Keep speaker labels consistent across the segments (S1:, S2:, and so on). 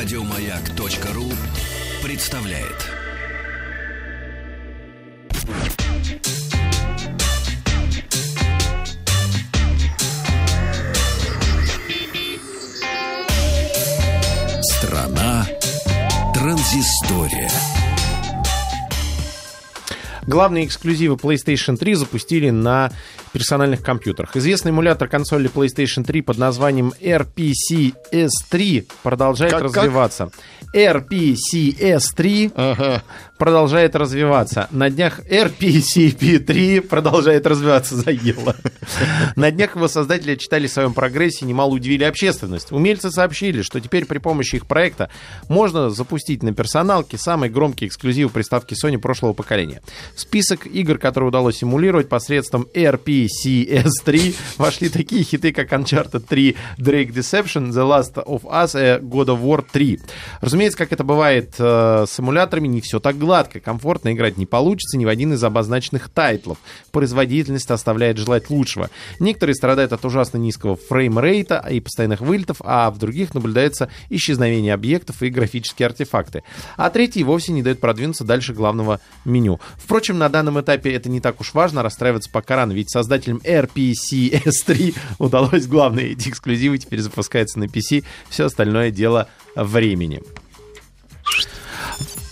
S1: Радиомаяк.ру представляет. Страна транзистория.
S2: Главные эксклюзивы PlayStation 3 запустили на персональных компьютерах. Известный эмулятор консоли PlayStation 3 под названием RPCS3 продолжает
S3: Как- как?
S2: развиваться. RPCS3
S3: Ага.
S2: продолжает развиваться. На днях RPCP3 продолжает развиваться, заело. На днях его создатели читали в своем прогрессе немало удивили общественность. Умельцы сообщили, что теперь при помощи их проекта можно запустить на персоналке самые громкие эксклюзивы приставки Sony прошлого поколения. Список игр, которые удалось симулировать посредством RPCS3, вошли такие хиты, как Uncharted 3, Drake Deception, The Last of Us God of War 3. Разумеется, как это бывает э, с эмуляторами, не все так гладко. Комфортно играть не получится ни в один из обозначенных тайтлов. Производительность оставляет желать лучшего. Некоторые страдают от ужасно низкого фреймрейта и постоянных вылетов, а в других наблюдается исчезновение объектов и графические артефакты. А третьи вовсе не дают продвинуться дальше главного меню. Впрочем, на данном этапе это не так уж важно, расстраиваться пока рано, ведь создателям RPCS3 удалось главное, эти эксклюзивы теперь запускаются на PC, все остальное дело времени.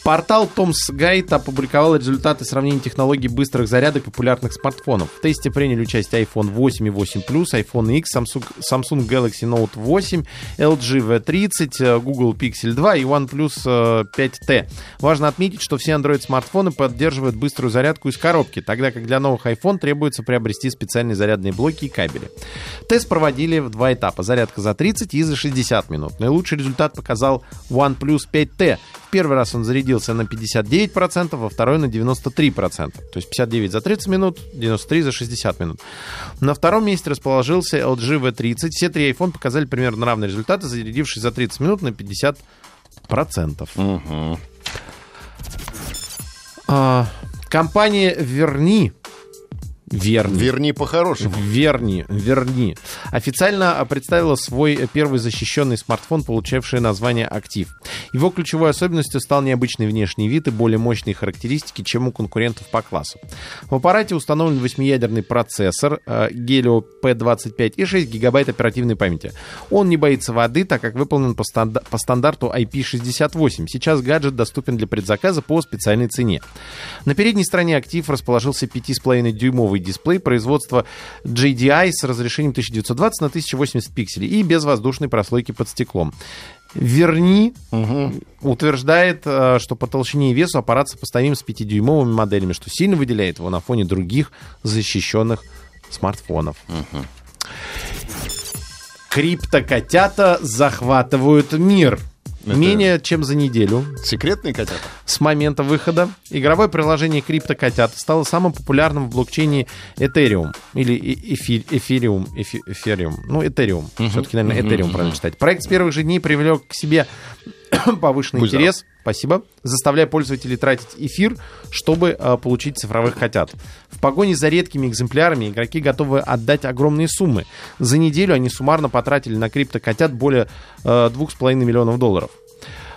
S2: Портал Tom's Guide опубликовал результаты сравнения технологий быстрых зарядок популярных смартфонов. В тесте приняли участие iPhone 8 и 8 Plus, iPhone X, Samsung, Samsung Galaxy Note 8, LG V30, э, Google Pixel 2 и OnePlus э, 5T. Важно отметить, что все Android-смартфоны поддерживают быструю зарядку из коробки, тогда как для новых iPhone требуется приобрести специальные зарядные блоки и кабели. Тест проводили в два этапа. Зарядка за 30 и за 60 минут. Наилучший результат показал OnePlus 5T. В первый раз он зарядился на 59%, во второй на 93%. То есть 59 за 30 минут, 93 за 60 минут. На втором месте расположился LG V30. Все три iPhone показали примерно равные результаты, зарядившись за 30 минут на 50%.
S3: Мгм.
S2: А, компания Верни Верни.
S3: Верни по-хорошему.
S2: Верни, Верни. Официально представила свой первый защищенный смартфон, получавший название «Актив». Его ключевой особенностью стал необычный внешний вид и более мощные характеристики, чем у конкурентов по классу. В аппарате установлен 8-ядерный процессор э, Helio P25 и 6 гигабайт оперативной памяти. Он не боится воды, так как выполнен по, станда- по стандарту IP68. Сейчас гаджет доступен для предзаказа по специальной цене. На передней стороне актив расположился 5,5-дюймовый дисплей производства JDI с разрешением 1920 на 1080 пикселей и без воздушной прослойки под стеклом. Верни утверждает, э, что по толщине и весу аппарат сопоставим с 5-дюймовыми моделями, что сильно выделяет его на фоне других защищенных смартфонов. Криптокотята захватывают мир.
S3: Это-
S2: Менее чем за неделю
S3: Секретные котята?
S2: с момента выхода игровое приложение CryptoKotят стало самым популярным в блокчейне Ethereum. Или э- эфи- Ethereum. эфи- Ethereum. Ну, Ethereum. Все-таки, наверное, Ethereum правильно читать. Проект с первых же дней привлек к себе повышенный
S3: Будь
S2: интерес. Спасибо. Заставляя пользователей тратить эфир, чтобы э, получить цифровых котят. В погоне за редкими экземплярами игроки готовы отдать огромные суммы. За неделю они суммарно потратили на криптокотят более э, 2,5 миллионов долларов.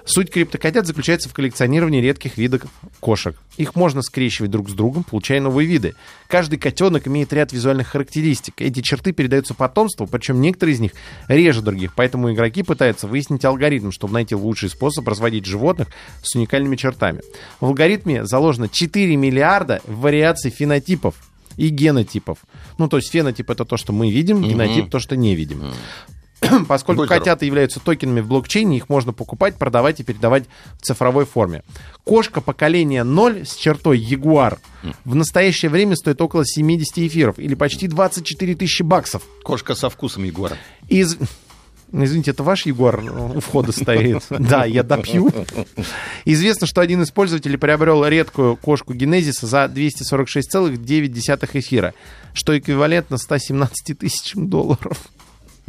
S2: Суть криптокотят заключается в коллекционировании редких видов кошек. Их можно скрещивать друг с другом, получая новые виды. Каждый котенок имеет ряд визуальных характеристик. Эти черты передаются потомству, причем некоторые из них реже других, поэтому игроки пытаются выяснить алгоритм, чтобы найти лучший способ разводить животных с уникальными чертами. В алгоритме заложено 4 миллиарда вариаций фенотипов и генотипов. Ну, то есть фенотип это то, что мы видим, генотип то, что не видим. Поскольку
S3: Будь здоров.
S2: котята являются токенами в блокчейне, их можно покупать, продавать и передавать в цифровой форме. Кошка поколения 0 с чертой Ягуар в настоящее время стоит около 70 эфиров или почти 24 тысячи баксов.
S3: Кошка со вкусом Егора.
S2: Из... Извините, это ваш Егор у входа стоит? Да, я допью. Известно, что один из пользователей приобрел редкую кошку Генезиса за 246,9 эфира, что эквивалентно 117 тысячам долларов.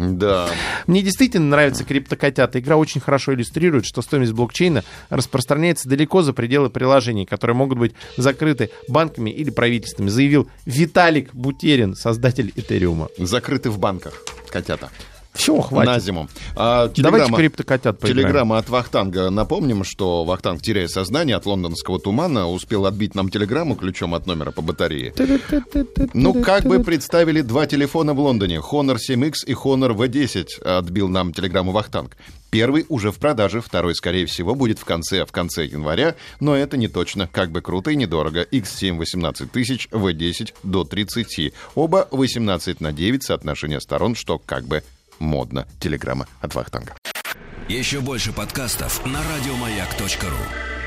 S3: Да.
S2: Мне действительно нравится криптокотята. Игра очень хорошо иллюстрирует, что стоимость блокчейна распространяется далеко за пределы приложений, которые могут быть закрыты банками или правительствами, заявил Виталик Бутерин, создатель Этериума.
S3: Закрыты в банках котята.
S2: Все, хватит.
S3: на зиму. А,
S2: Давайте
S3: телеграмма-
S2: криптокотят поиграем.
S3: Телеграмма от Вахтанга. Напомним, что Вахтанг, теряя сознание от лондонского тумана, успел отбить нам телеграмму ключом от номера по батарее. Ну, как бы представили два телефона в Лондоне. Honor 7X и Honor V10 отбил нам телеграмму Вахтанг. Первый уже в продаже, второй, скорее всего, будет в конце, в конце января, но это не точно. Как бы круто и недорого. X7 18 тысяч, V10 до 30. Оба 18 на 9 соотношение сторон, что как бы модно. Телеграмма от Вахтанга.
S1: Еще больше подкастов на радиомаяк.ру.